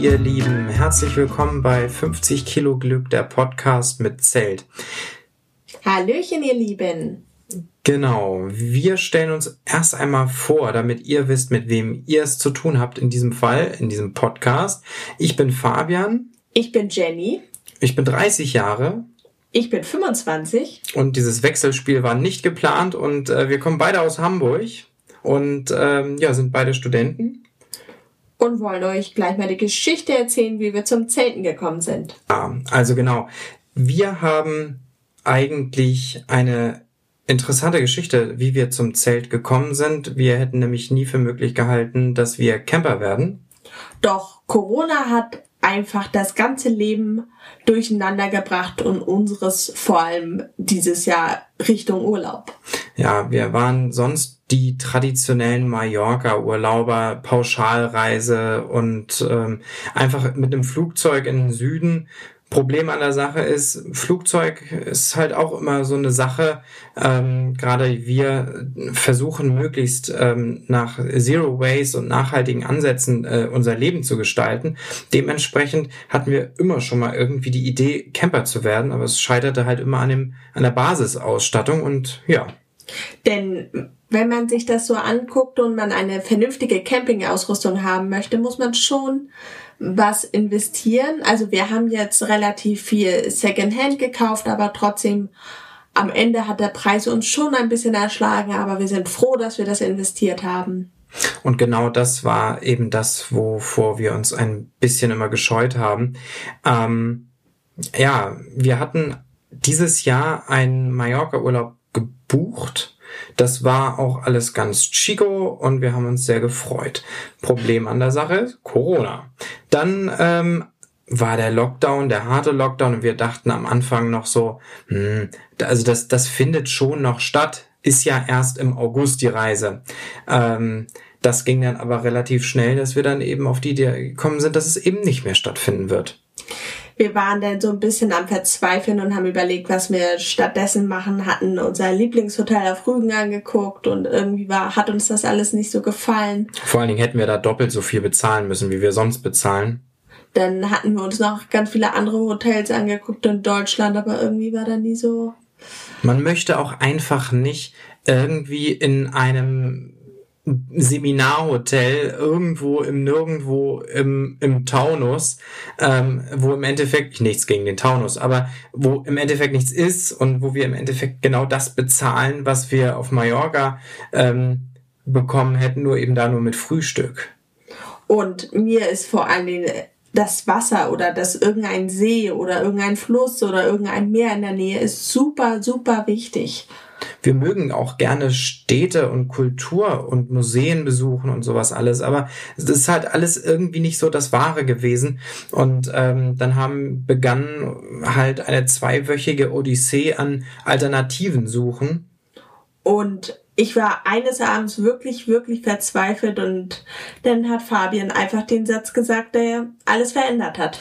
ihr Lieben, herzlich willkommen bei 50 Kilo Glück, der Podcast mit Zelt. Hallöchen, ihr Lieben. Genau, wir stellen uns erst einmal vor, damit ihr wisst, mit wem ihr es zu tun habt in diesem Fall, in diesem Podcast. Ich bin Fabian. Ich bin Jenny. Ich bin 30 Jahre. Ich bin 25. Und dieses Wechselspiel war nicht geplant und äh, wir kommen beide aus Hamburg und ähm, ja, sind beide Studenten. Und wollen euch gleich mal die Geschichte erzählen, wie wir zum Zelten gekommen sind. Ja, also genau. Wir haben eigentlich eine interessante Geschichte, wie wir zum Zelt gekommen sind. Wir hätten nämlich nie für möglich gehalten, dass wir Camper werden. Doch Corona hat einfach das ganze Leben durcheinander gebracht und unseres vor allem dieses Jahr Richtung Urlaub. Ja, wir waren sonst die traditionellen Mallorca-Urlauber, Pauschalreise und ähm, einfach mit einem Flugzeug in den Süden Problem an der Sache ist, Flugzeug ist halt auch immer so eine Sache. Ähm, Gerade wir versuchen möglichst ähm, nach Zero Waste und nachhaltigen Ansätzen äh, unser Leben zu gestalten. Dementsprechend hatten wir immer schon mal irgendwie die Idee, Camper zu werden, aber es scheiterte halt immer an dem an der Basisausstattung und ja. Denn wenn man sich das so anguckt und man eine vernünftige Campingausrüstung haben möchte, muss man schon was investieren. Also wir haben jetzt relativ viel Secondhand gekauft, aber trotzdem am Ende hat der Preis uns schon ein bisschen erschlagen, aber wir sind froh, dass wir das investiert haben. Und genau das war eben das, wovor wir uns ein bisschen immer gescheut haben. Ähm, ja, wir hatten dieses Jahr einen Mallorca-Urlaub gebucht das war auch alles ganz chico und wir haben uns sehr gefreut. Problem an der Sache, Corona. Dann ähm, war der Lockdown, der harte Lockdown und wir dachten am Anfang noch so, hm, also das, das findet schon noch statt, ist ja erst im August die Reise. Ähm, das ging dann aber relativ schnell, dass wir dann eben auf die Idee gekommen sind, dass es eben nicht mehr stattfinden wird wir waren dann so ein bisschen am Verzweifeln und haben überlegt, was wir stattdessen machen, hatten unser Lieblingshotel auf Rügen angeguckt und irgendwie war, hat uns das alles nicht so gefallen. Vor allen Dingen hätten wir da doppelt so viel bezahlen müssen, wie wir sonst bezahlen. Dann hatten wir uns noch ganz viele andere Hotels angeguckt in Deutschland, aber irgendwie war da nie so. Man möchte auch einfach nicht irgendwie in einem Seminarhotel irgendwo im Nirgendwo im, im Taunus, ähm, wo im Endeffekt nichts gegen den Taunus, aber wo im Endeffekt nichts ist und wo wir im Endeffekt genau das bezahlen, was wir auf Mallorca ähm, bekommen hätten, nur eben da nur mit Frühstück. Und mir ist vor allen Dingen das Wasser oder das irgendein See oder irgendein Fluss oder irgendein Meer in der Nähe ist super, super wichtig wir mögen auch gerne Städte und Kultur und Museen besuchen und sowas alles, aber es ist halt alles irgendwie nicht so das Wahre gewesen. Und ähm, dann haben begann halt eine zweiwöchige Odyssee an Alternativen suchen. Und ich war eines Abends wirklich, wirklich verzweifelt und dann hat Fabian einfach den Satz gesagt, der alles verändert hat.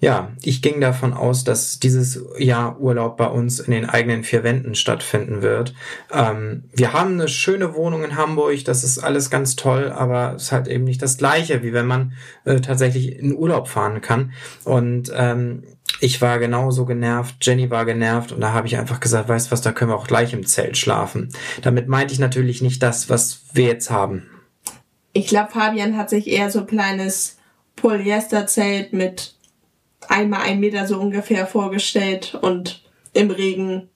Ja, ich ging davon aus, dass dieses Jahr Urlaub bei uns in den eigenen vier Wänden stattfinden wird. Ähm, wir haben eine schöne Wohnung in Hamburg, das ist alles ganz toll, aber es ist halt eben nicht das gleiche, wie wenn man äh, tatsächlich in Urlaub fahren kann. Und ähm, ich war genauso genervt, Jenny war genervt und da habe ich einfach gesagt, weißt was, da können wir auch gleich im Zelt schlafen. Damit meinte ich natürlich nicht das, was wir jetzt haben. Ich glaube, Fabian hat sich eher so ein kleines Polyesterzelt mit einmal ein Meter so ungefähr vorgestellt und im Regen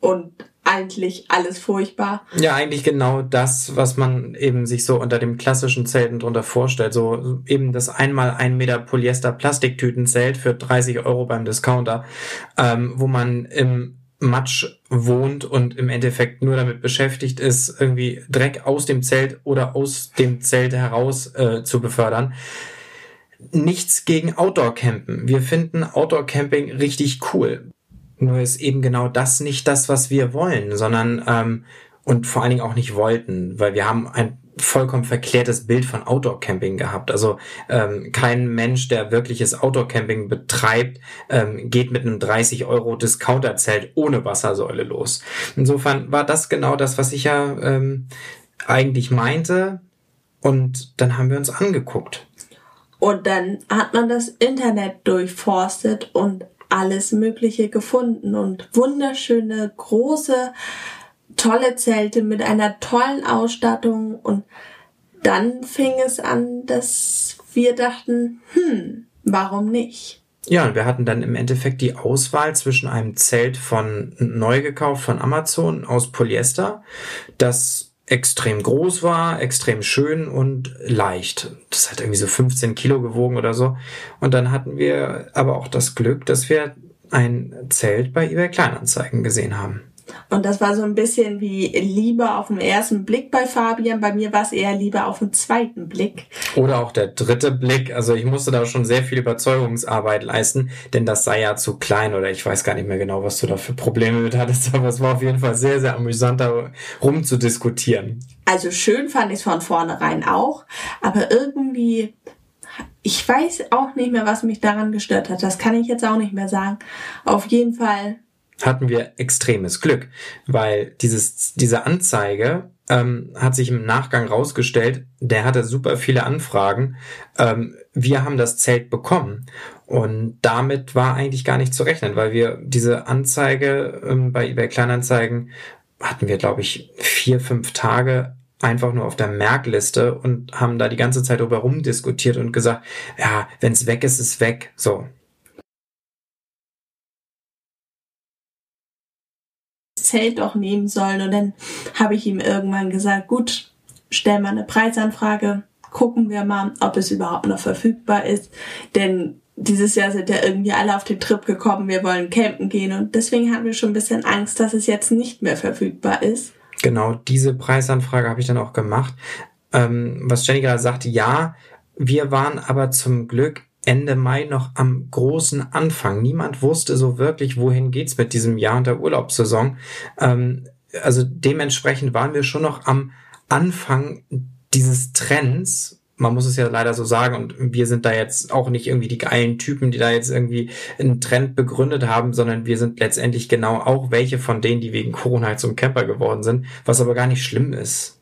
und eigentlich alles furchtbar. Ja, eigentlich genau das, was man eben sich so unter dem klassischen Zelten drunter vorstellt. So eben das einmal ein Meter Polyester Plastiktütenzelt für 30 Euro beim Discounter, ähm, wo man im Matsch wohnt und im Endeffekt nur damit beschäftigt ist, irgendwie Dreck aus dem Zelt oder aus dem Zelt heraus äh, zu befördern nichts gegen Outdoor-Campen. Wir finden Outdoor-Camping richtig cool. Nur ist eben genau das nicht das, was wir wollen, sondern ähm, und vor allen Dingen auch nicht wollten, weil wir haben ein vollkommen verklärtes Bild von Outdoor-Camping gehabt. Also ähm, kein Mensch, der wirkliches Outdoor-Camping betreibt, ähm, geht mit einem 30 Euro Discounter-Zelt ohne Wassersäule los. Insofern war das genau das, was ich ja ähm, eigentlich meinte. Und dann haben wir uns angeguckt. Und dann hat man das Internet durchforstet und alles Mögliche gefunden und wunderschöne, große, tolle Zelte mit einer tollen Ausstattung und dann fing es an, dass wir dachten, hm, warum nicht? Ja, und wir hatten dann im Endeffekt die Auswahl zwischen einem Zelt von neu gekauft von Amazon aus Polyester, das extrem groß war, extrem schön und leicht. Das hat irgendwie so 15 Kilo gewogen oder so. Und dann hatten wir aber auch das Glück, dass wir ein Zelt bei eBay Kleinanzeigen gesehen haben. Und das war so ein bisschen wie Liebe auf den ersten Blick bei Fabian. Bei mir war es eher Liebe auf den zweiten Blick. Oder auch der dritte Blick. Also ich musste da schon sehr viel Überzeugungsarbeit leisten, denn das sei ja zu klein oder ich weiß gar nicht mehr genau, was du da für Probleme mit hattest, aber es war auf jeden Fall sehr, sehr amüsant, da rumzudiskutieren. Also schön fand ich es von vornherein auch, aber irgendwie ich weiß auch nicht mehr, was mich daran gestört hat. Das kann ich jetzt auch nicht mehr sagen. Auf jeden Fall hatten wir extremes Glück, weil dieses, diese Anzeige ähm, hat sich im Nachgang rausgestellt, der hatte super viele Anfragen. Ähm, wir haben das Zelt bekommen und damit war eigentlich gar nicht zu rechnen, weil wir diese Anzeige ähm, bei eBay Kleinanzeigen hatten wir, glaube ich, vier, fünf Tage einfach nur auf der Merkliste und haben da die ganze Zeit drüber rumdiskutiert und gesagt, ja, wenn es weg ist, ist weg. So, Zelt doch nehmen sollen. Und dann habe ich ihm irgendwann gesagt, gut, stell mal eine Preisanfrage, gucken wir mal, ob es überhaupt noch verfügbar ist. Denn dieses Jahr sind ja irgendwie alle auf den Trip gekommen, wir wollen campen gehen und deswegen haben wir schon ein bisschen Angst, dass es jetzt nicht mehr verfügbar ist. Genau, diese Preisanfrage habe ich dann auch gemacht. Ähm, was Jenny gerade sagte, ja, wir waren aber zum Glück Ende Mai noch am großen Anfang. Niemand wusste so wirklich, wohin geht's mit diesem Jahr und der Urlaubssaison. Ähm, also dementsprechend waren wir schon noch am Anfang dieses Trends. Man muss es ja leider so sagen und wir sind da jetzt auch nicht irgendwie die geilen Typen, die da jetzt irgendwie einen Trend begründet haben, sondern wir sind letztendlich genau auch welche von denen, die wegen Corona zum Camper geworden sind, was aber gar nicht schlimm ist.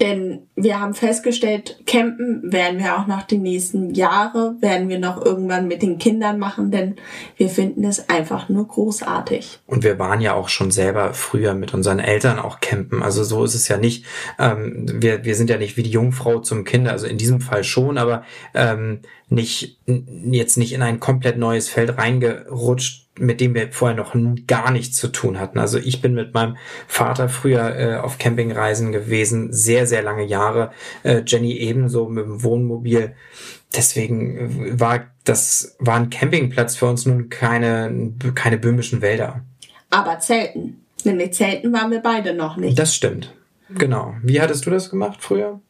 Denn wir haben festgestellt, campen werden wir auch noch die nächsten Jahre, werden wir noch irgendwann mit den Kindern machen, denn wir finden es einfach nur großartig. Und wir waren ja auch schon selber früher mit unseren Eltern auch campen. Also so ist es ja nicht. Ähm, wir, wir sind ja nicht wie die Jungfrau zum Kinder, also in diesem Fall schon, aber ähm, nicht jetzt nicht in ein komplett neues Feld reingerutscht mit dem wir vorher noch gar nichts zu tun hatten. Also ich bin mit meinem Vater früher äh, auf Campingreisen gewesen, sehr, sehr lange Jahre. Äh, Jenny ebenso mit dem Wohnmobil. Deswegen äh, war das war ein Campingplatz für uns nun keine, keine böhmischen Wälder. Aber Zelten. Mit Zelten waren wir beide noch nicht. Das stimmt. Genau. Wie hattest du das gemacht früher?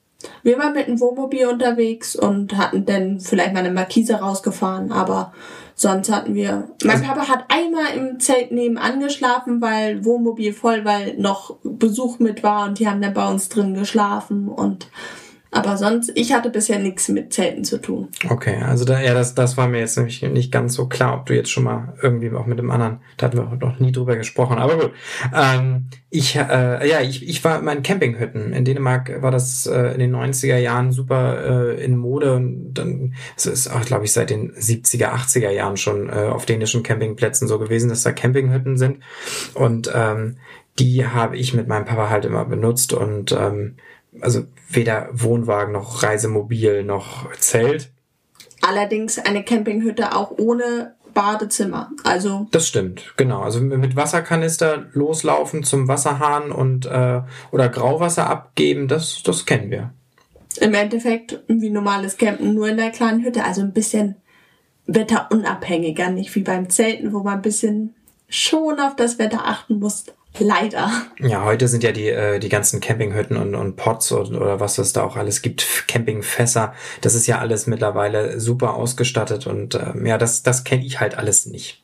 Wir waren mit dem Wohnmobil unterwegs und hatten dann vielleicht mal eine Markise rausgefahren, aber Sonst hatten wir, mein also, Papa hat einmal im Zelt nebenan geschlafen, weil Wohnmobil voll, weil noch Besuch mit war und die haben dann bei uns drin geschlafen und aber sonst, ich hatte bisher nichts mit Zelten zu tun. Okay, also da, ja, das, das war mir jetzt nämlich nicht ganz so klar, ob du jetzt schon mal irgendwie auch mit dem anderen, da hatten wir noch nie drüber gesprochen, aber gut. Ähm, ich, äh, ja, ich, ich war immer in Campinghütten. In Dänemark war das äh, in den 90er Jahren super äh, in Mode und dann, es ist auch, glaube ich, seit den 70er, 80er Jahren schon äh, auf dänischen Campingplätzen so gewesen, dass da Campinghütten sind und ähm, die habe ich mit meinem Papa halt immer benutzt und ähm, also weder Wohnwagen noch Reisemobil noch Zelt. Allerdings eine Campinghütte auch ohne Badezimmer. Also das stimmt, genau. Also mit Wasserkanister loslaufen zum Wasserhahn und äh, oder Grauwasser abgeben, das das kennen wir. Im Endeffekt wie normales Campen nur in der kleinen Hütte, also ein bisschen wetterunabhängiger, nicht wie beim Zelten, wo man ein bisschen schon auf das Wetter achten muss. Leider. Ja, heute sind ja die, äh, die ganzen Campinghütten und, und Pots oder, oder was es da auch alles gibt, Campingfässer. Das ist ja alles mittlerweile super ausgestattet und äh, ja, das, das kenne ich halt alles nicht.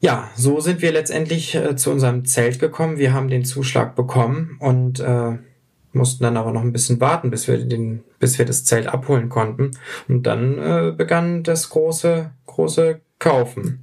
Ja, so sind wir letztendlich äh, zu unserem Zelt gekommen. Wir haben den Zuschlag bekommen und äh, mussten dann aber noch ein bisschen warten, bis wir den, bis wir das Zelt abholen konnten. Und dann äh, begann das große, große kaufen.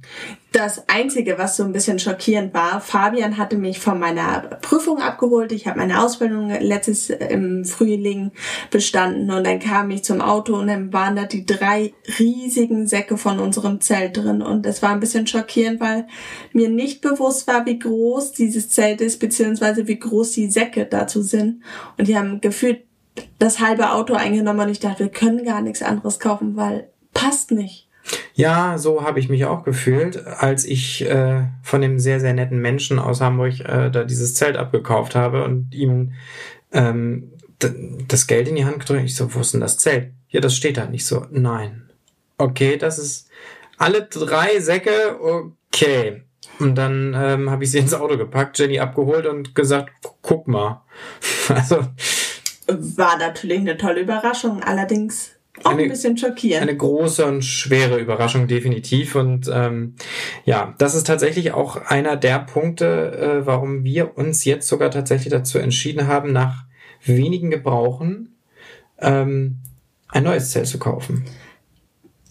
Das Einzige, was so ein bisschen schockierend war, Fabian hatte mich von meiner Prüfung abgeholt. Ich habe meine Ausbildung letztes im Frühling bestanden und dann kam ich zum Auto und dann waren da die drei riesigen Säcke von unserem Zelt drin und das war ein bisschen schockierend, weil mir nicht bewusst war, wie groß dieses Zelt ist, beziehungsweise wie groß die Säcke dazu sind. Und die haben gefühlt das halbe Auto eingenommen und ich dachte, wir können gar nichts anderes kaufen, weil passt nicht. Ja, so habe ich mich auch gefühlt, als ich äh, von dem sehr, sehr netten Menschen aus Hamburg äh, da dieses Zelt abgekauft habe und ihm ähm, das Geld in die Hand gedrückt. Ich so, wo ist denn das Zelt? Ja, das steht da nicht so. Nein. Okay, das ist alle drei Säcke. Okay. Und dann ähm, habe ich sie ins Auto gepackt, Jenny abgeholt und gesagt, guck mal. also war natürlich eine tolle Überraschung. Allerdings auch eine, ein bisschen schockierend. Eine große und schwere Überraschung, definitiv. Und ähm, ja, das ist tatsächlich auch einer der Punkte, äh, warum wir uns jetzt sogar tatsächlich dazu entschieden haben, nach wenigen Gebrauchen ähm, ein neues Zelt zu kaufen.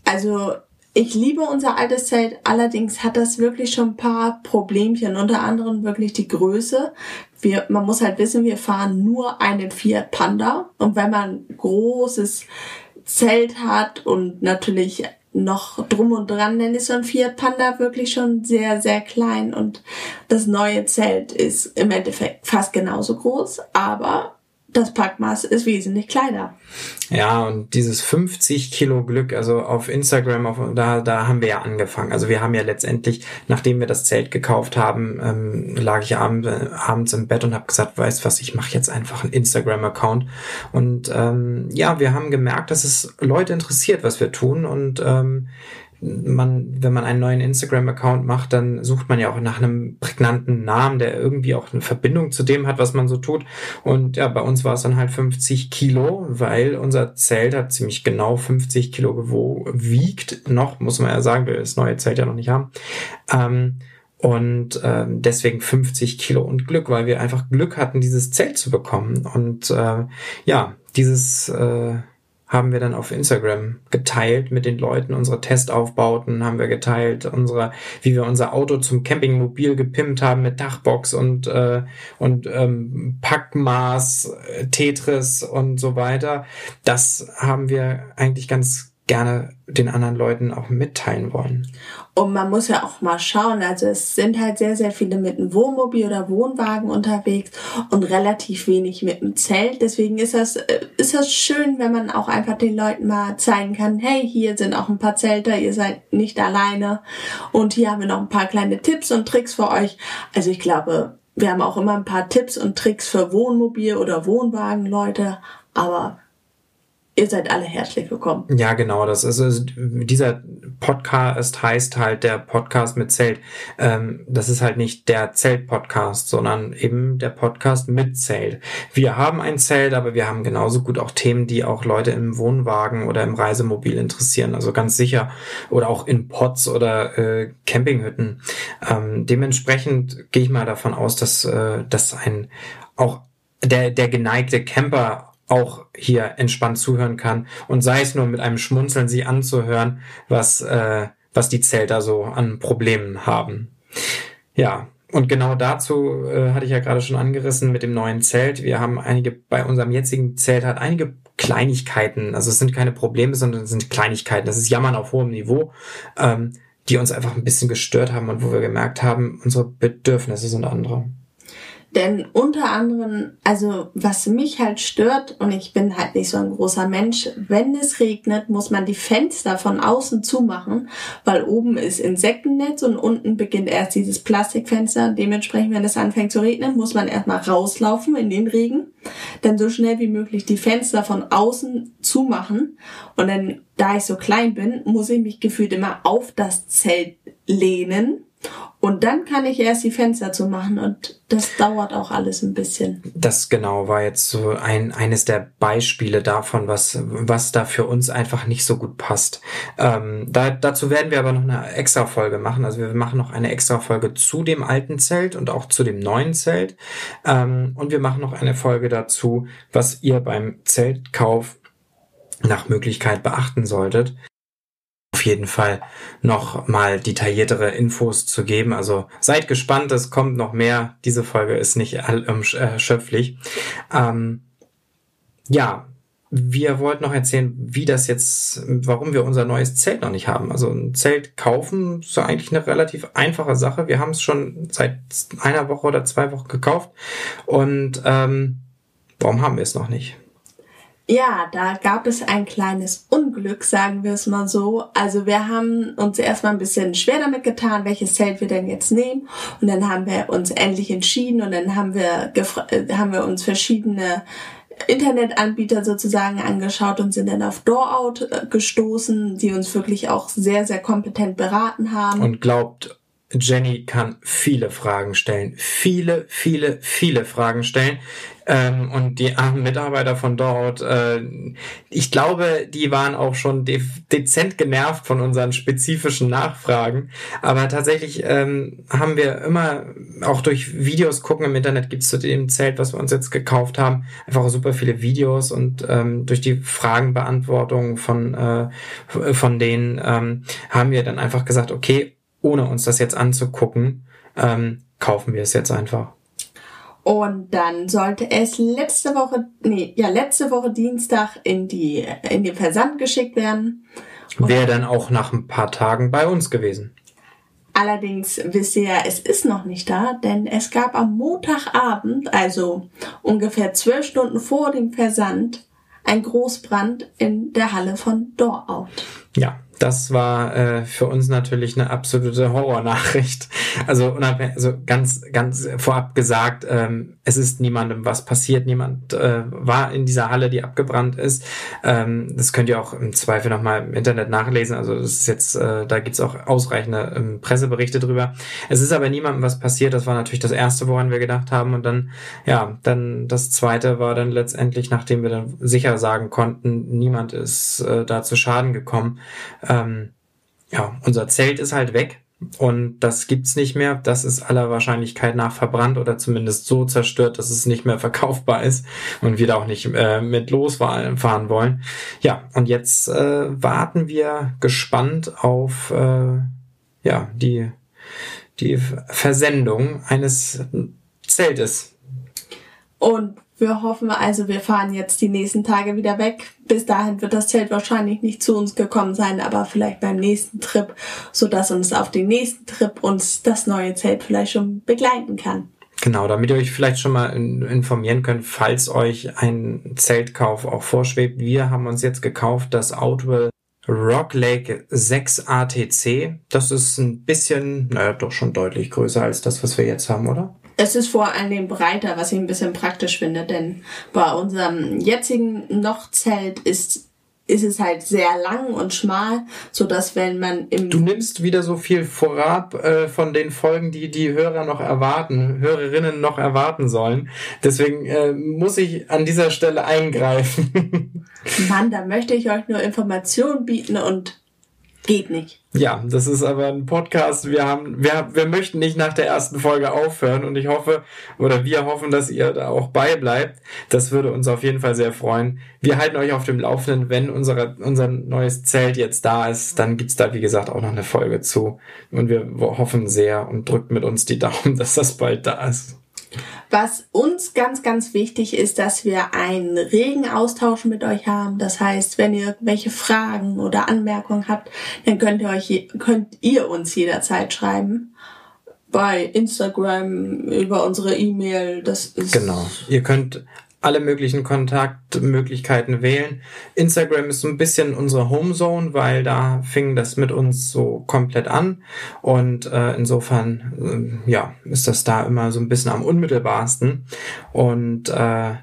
Also ich liebe unser altes Zelt, allerdings hat das wirklich schon ein paar Problemchen, unter anderem wirklich die Größe. Wir, man muss halt wissen, wir fahren nur einen Fiat Panda und wenn man großes Zelt hat und natürlich noch drum und dran, dann ist so ein Fiat Panda wirklich schon sehr, sehr klein und das neue Zelt ist im Endeffekt fast genauso groß, aber das Packmaß ist wesentlich kleiner. Ja, und dieses 50 Kilo Glück, also auf Instagram, auf, da, da haben wir ja angefangen. Also wir haben ja letztendlich, nachdem wir das Zelt gekauft haben, ähm, lag ich abend, äh, abends im Bett und habe gesagt, weißt was, ich mache jetzt einfach einen Instagram-Account. Und ähm, ja, wir haben gemerkt, dass es Leute interessiert, was wir tun. Und ähm, man, wenn man einen neuen Instagram-Account macht, dann sucht man ja auch nach einem prägnanten Namen, der irgendwie auch eine Verbindung zu dem hat, was man so tut. Und ja, bei uns war es dann halt 50 Kilo, weil unser Zelt hat ziemlich genau 50 Kilo wiegt. Noch, muss man ja sagen, wir das neue Zelt ja noch nicht haben. Ähm, und ähm, deswegen 50 Kilo und Glück, weil wir einfach Glück hatten, dieses Zelt zu bekommen. Und äh, ja, dieses äh, haben wir dann auf Instagram geteilt mit den Leuten. Unsere Testaufbauten haben wir geteilt, unsere, wie wir unser Auto zum Campingmobil gepimpt haben mit Dachbox und, äh, und ähm, Packmaß, äh, Tetris und so weiter. Das haben wir eigentlich ganz gerne den anderen Leuten auch mitteilen wollen. Und man muss ja auch mal schauen, also es sind halt sehr, sehr viele mit einem Wohnmobil oder Wohnwagen unterwegs und relativ wenig mit einem Zelt. Deswegen ist das, äh, ist das schön, wenn man auch einfach den Leuten mal zeigen kann, hey, hier sind auch ein paar Zelte, ihr seid nicht alleine. Und hier haben wir noch ein paar kleine Tipps und Tricks für euch. Also ich glaube, wir haben auch immer ein paar Tipps und Tricks für Wohnmobil oder Wohnwagen, Leute. Aber Ihr seid alle herzlich willkommen. Ja, genau. Das ist also, dieser Podcast heißt halt der Podcast mit Zelt. Ähm, das ist halt nicht der Zelt-Podcast, sondern eben der Podcast mit Zelt. Wir haben ein Zelt, aber wir haben genauso gut auch Themen, die auch Leute im Wohnwagen oder im Reisemobil interessieren. Also ganz sicher. Oder auch in Pots oder äh, Campinghütten. Ähm, dementsprechend gehe ich mal davon aus, dass, äh, dass ein auch der, der geneigte Camper auch hier entspannt zuhören kann und sei es nur mit einem Schmunzeln sie anzuhören, was, äh, was die Zelter so an Problemen haben. Ja, und genau dazu äh, hatte ich ja gerade schon angerissen mit dem neuen Zelt. Wir haben einige, bei unserem jetzigen Zelt hat einige Kleinigkeiten, also es sind keine Probleme, sondern es sind Kleinigkeiten. Das ist Jammern auf hohem Niveau, ähm, die uns einfach ein bisschen gestört haben und wo wir gemerkt haben, unsere Bedürfnisse sind andere. Denn unter anderem, also was mich halt stört, und ich bin halt nicht so ein großer Mensch, wenn es regnet, muss man die Fenster von außen zumachen, weil oben ist Insektennetz und unten beginnt erst dieses Plastikfenster. Dementsprechend, wenn es anfängt zu regnen, muss man erstmal rauslaufen in den Regen, dann so schnell wie möglich die Fenster von außen zumachen. Und dann, da ich so klein bin, muss ich mich gefühlt immer auf das Zelt lehnen und dann kann ich erst die Fenster zu machen und das dauert auch alles ein bisschen. Das genau war jetzt so ein, eines der Beispiele davon, was, was da für uns einfach nicht so gut passt. Ähm, da, dazu werden wir aber noch eine extra Folge machen. Also wir machen noch eine extra Folge zu dem alten Zelt und auch zu dem neuen Zelt. Ähm, und wir machen noch eine Folge dazu, was ihr beim Zeltkauf nach Möglichkeit beachten solltet jeden Fall noch mal detailliertere Infos zu geben. Also seid gespannt, es kommt noch mehr. Diese Folge ist nicht erschöpflich. Ähm, ja, wir wollten noch erzählen, wie das jetzt, warum wir unser neues Zelt noch nicht haben. Also ein Zelt kaufen ist ja eigentlich eine relativ einfache Sache. Wir haben es schon seit einer Woche oder zwei Wochen gekauft. Und ähm, warum haben wir es noch nicht? Ja, da gab es ein kleines Unglück, sagen wir es mal so. Also wir haben uns erstmal ein bisschen schwer damit getan, welches Zelt wir denn jetzt nehmen. Und dann haben wir uns endlich entschieden und dann haben wir, äh, haben wir uns verschiedene Internetanbieter sozusagen angeschaut und sind dann auf Doorout äh, gestoßen, die uns wirklich auch sehr, sehr kompetent beraten haben. Und glaubt, Jenny kann viele Fragen stellen. Viele, viele, viele Fragen stellen. Ähm, und die armen Mitarbeiter von dort, äh, ich glaube, die waren auch schon de dezent genervt von unseren spezifischen Nachfragen. Aber tatsächlich ähm, haben wir immer, auch durch Videos gucken im Internet, gibt's zu dem Zelt, was wir uns jetzt gekauft haben, einfach super viele Videos und ähm, durch die Fragenbeantwortung von, äh, von denen ähm, haben wir dann einfach gesagt, okay, ohne uns das jetzt anzugucken, ähm, kaufen wir es jetzt einfach. Und dann sollte es letzte Woche, nee, ja, letzte Woche Dienstag in die, in den Versand geschickt werden. Wäre dann auch nach ein paar Tagen bei uns gewesen. Allerdings wisst ihr ja, es ist noch nicht da, denn es gab am Montagabend, also ungefähr zwölf Stunden vor dem Versand, ein Großbrand in der Halle von Doorout. Ja, das war äh, für uns natürlich eine absolute Horrornachricht. Also, also ganz, ganz vorab gesagt, ähm, es ist niemandem was passiert. Niemand äh, war in dieser Halle, die abgebrannt ist. Ähm, das könnt ihr auch im Zweifel nochmal im Internet nachlesen. Also das ist jetzt, äh, da gibt's auch ausreichende ähm, Presseberichte drüber. Es ist aber niemandem was passiert. Das war natürlich das Erste, woran wir gedacht haben. Und dann, ja, dann das Zweite war dann letztendlich, nachdem wir dann sicher sagen konnten, niemand ist äh, da zu Schaden gekommen ähm, ja, unser Zelt ist halt weg und das gibt's nicht mehr. Das ist aller Wahrscheinlichkeit nach verbrannt oder zumindest so zerstört, dass es nicht mehr verkaufbar ist und wir da auch nicht äh, mit losfahren wollen. Ja, und jetzt äh, warten wir gespannt auf äh, ja die die Versendung eines Zeltes. Und wir hoffen also, wir fahren jetzt die nächsten Tage wieder weg. Bis dahin wird das Zelt wahrscheinlich nicht zu uns gekommen sein, aber vielleicht beim nächsten Trip, so dass uns auf den nächsten Trip uns das neue Zelt vielleicht schon begleiten kann. Genau, damit ihr euch vielleicht schon mal informieren könnt, falls euch ein Zeltkauf auch vorschwebt. Wir haben uns jetzt gekauft das Outwell Rock Lake 6 ATC. Das ist ein bisschen, naja, doch schon deutlich größer als das, was wir jetzt haben, oder? Es ist vor allen Dingen breiter, was ich ein bisschen praktisch finde, denn bei unserem jetzigen Nochzelt ist ist es halt sehr lang und schmal, so dass wenn man im Du nimmst wieder so viel vorab äh, von den Folgen, die die Hörer noch erwarten, Hörerinnen noch erwarten sollen. Deswegen äh, muss ich an dieser Stelle eingreifen. Mann, da möchte ich euch nur Informationen bieten und Geht nicht. Ja, das ist aber ein Podcast. Wir haben, wir, wir möchten nicht nach der ersten Folge aufhören und ich hoffe, oder wir hoffen, dass ihr da auch beibleibt. Das würde uns auf jeden Fall sehr freuen. Wir halten euch auf dem Laufenden, wenn unsere, unser neues Zelt jetzt da ist, dann gibt's da, wie gesagt, auch noch eine Folge zu. Und wir hoffen sehr und drückt mit uns die Daumen, dass das bald da ist. Was uns ganz, ganz wichtig ist, dass wir einen regen Austausch mit euch haben. Das heißt, wenn ihr welche Fragen oder Anmerkungen habt, dann könnt ihr euch, könnt ihr uns jederzeit schreiben. Bei Instagram, über unsere E-Mail, das ist. Genau. Ihr könnt alle möglichen Kontaktmöglichkeiten wählen. Instagram ist so ein bisschen unsere Homezone, weil da fing das mit uns so komplett an und äh, insofern äh, ja ist das da immer so ein bisschen am unmittelbarsten und äh,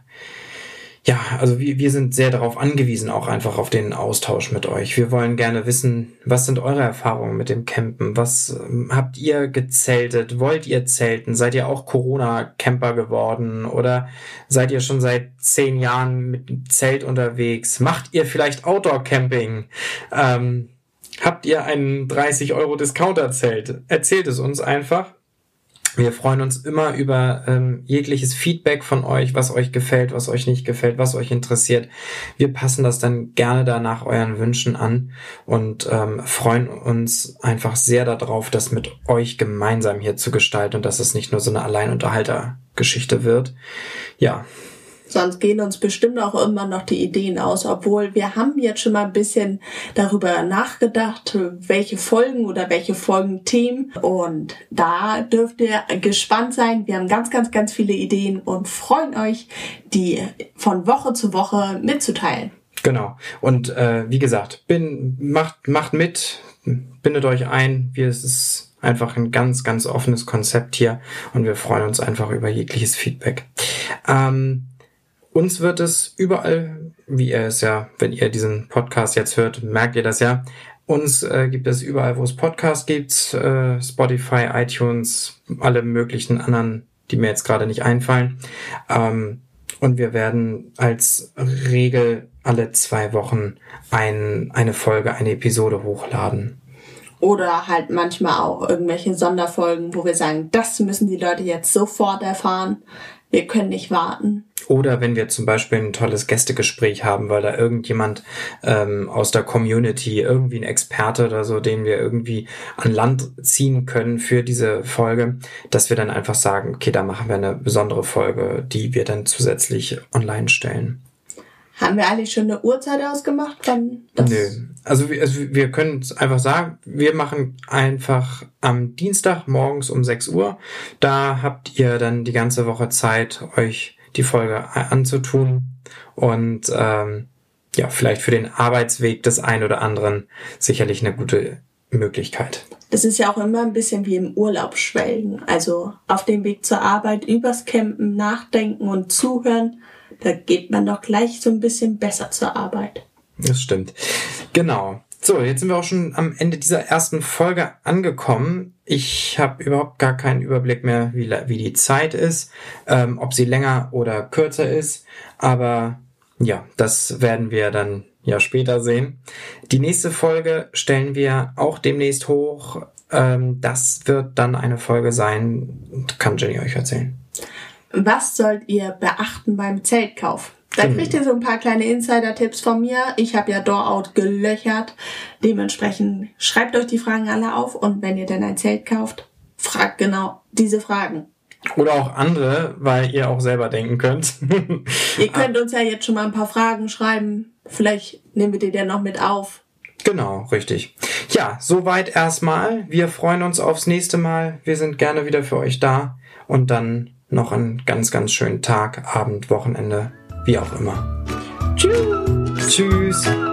ja, also wir, wir sind sehr darauf angewiesen, auch einfach auf den Austausch mit euch. Wir wollen gerne wissen, was sind eure Erfahrungen mit dem Campen? Was ähm, habt ihr gezeltet? Wollt ihr zelten? Seid ihr auch Corona-Camper geworden? Oder seid ihr schon seit zehn Jahren mit dem Zelt unterwegs? Macht ihr vielleicht Outdoor-Camping? Ähm, habt ihr ein 30 Euro Discounter-Zelt? Erzählt es uns einfach. Wir freuen uns immer über ähm, jegliches Feedback von euch, was euch gefällt, was euch nicht gefällt, was euch interessiert. Wir passen das dann gerne danach euren Wünschen an und ähm, freuen uns einfach sehr darauf, das mit euch gemeinsam hier zu gestalten und dass es nicht nur so eine Alleinunterhaltergeschichte wird. Ja, Sonst gehen uns bestimmt auch immer noch die Ideen aus, obwohl wir haben jetzt schon mal ein bisschen darüber nachgedacht, welche Folgen oder welche Folgenthemen. Und da dürft ihr gespannt sein. Wir haben ganz, ganz, ganz viele Ideen und freuen euch, die von Woche zu Woche mitzuteilen. Genau. Und äh, wie gesagt, bin, macht, macht mit, bindet euch ein. Wir, es ist einfach ein ganz, ganz offenes Konzept hier und wir freuen uns einfach über jegliches Feedback. Ähm, uns wird es überall, wie ihr es ja, wenn ihr diesen Podcast jetzt hört, merkt ihr das ja. Uns äh, gibt es überall, wo es Podcasts gibt, äh, Spotify, iTunes, alle möglichen anderen, die mir jetzt gerade nicht einfallen. Ähm, und wir werden als Regel alle zwei Wochen ein, eine Folge, eine Episode hochladen. Oder halt manchmal auch irgendwelche Sonderfolgen, wo wir sagen, das müssen die Leute jetzt sofort erfahren. Wir können nicht warten. Oder wenn wir zum Beispiel ein tolles Gästegespräch haben, weil da irgendjemand ähm, aus der Community, irgendwie ein Experte oder so, den wir irgendwie an Land ziehen können für diese Folge, dass wir dann einfach sagen, okay, da machen wir eine besondere Folge, die wir dann zusätzlich online stellen. Haben wir eigentlich schon eine Uhrzeit ausgemacht? Das Nö. Also wir, also wir können einfach sagen, wir machen einfach am Dienstag morgens um 6 Uhr. Da habt ihr dann die ganze Woche Zeit, euch die Folge anzutun und ähm, ja, vielleicht für den Arbeitsweg des einen oder anderen sicherlich eine gute Möglichkeit. Das ist ja auch immer ein bisschen wie im Urlaub schwelgen. Also auf dem Weg zur Arbeit übers Campen nachdenken und zuhören da geht man doch gleich so ein bisschen besser zur Arbeit. Das stimmt. Genau. So, jetzt sind wir auch schon am Ende dieser ersten Folge angekommen. Ich habe überhaupt gar keinen Überblick mehr, wie, wie die Zeit ist, ähm, ob sie länger oder kürzer ist. Aber ja, das werden wir dann ja später sehen. Die nächste Folge stellen wir auch demnächst hoch. Ähm, das wird dann eine Folge sein, kann Jenny euch erzählen was sollt ihr beachten beim Zeltkauf? Da hm. kriegt ihr so ein paar kleine Insider-Tipps von mir. Ich habe ja Door-Out gelöchert. Dementsprechend schreibt euch die Fragen alle auf und wenn ihr denn ein Zelt kauft, fragt genau diese Fragen. Oder auch andere, weil ihr auch selber denken könnt. ihr könnt uns ja jetzt schon mal ein paar Fragen schreiben. Vielleicht nehmen wir die dann noch mit auf. Genau, richtig. Ja, soweit erstmal. Wir freuen uns aufs nächste Mal. Wir sind gerne wieder für euch da. Und dann noch einen ganz, ganz schönen Tag, Abend, Wochenende, wie auch immer. Tschüss. Tschüss.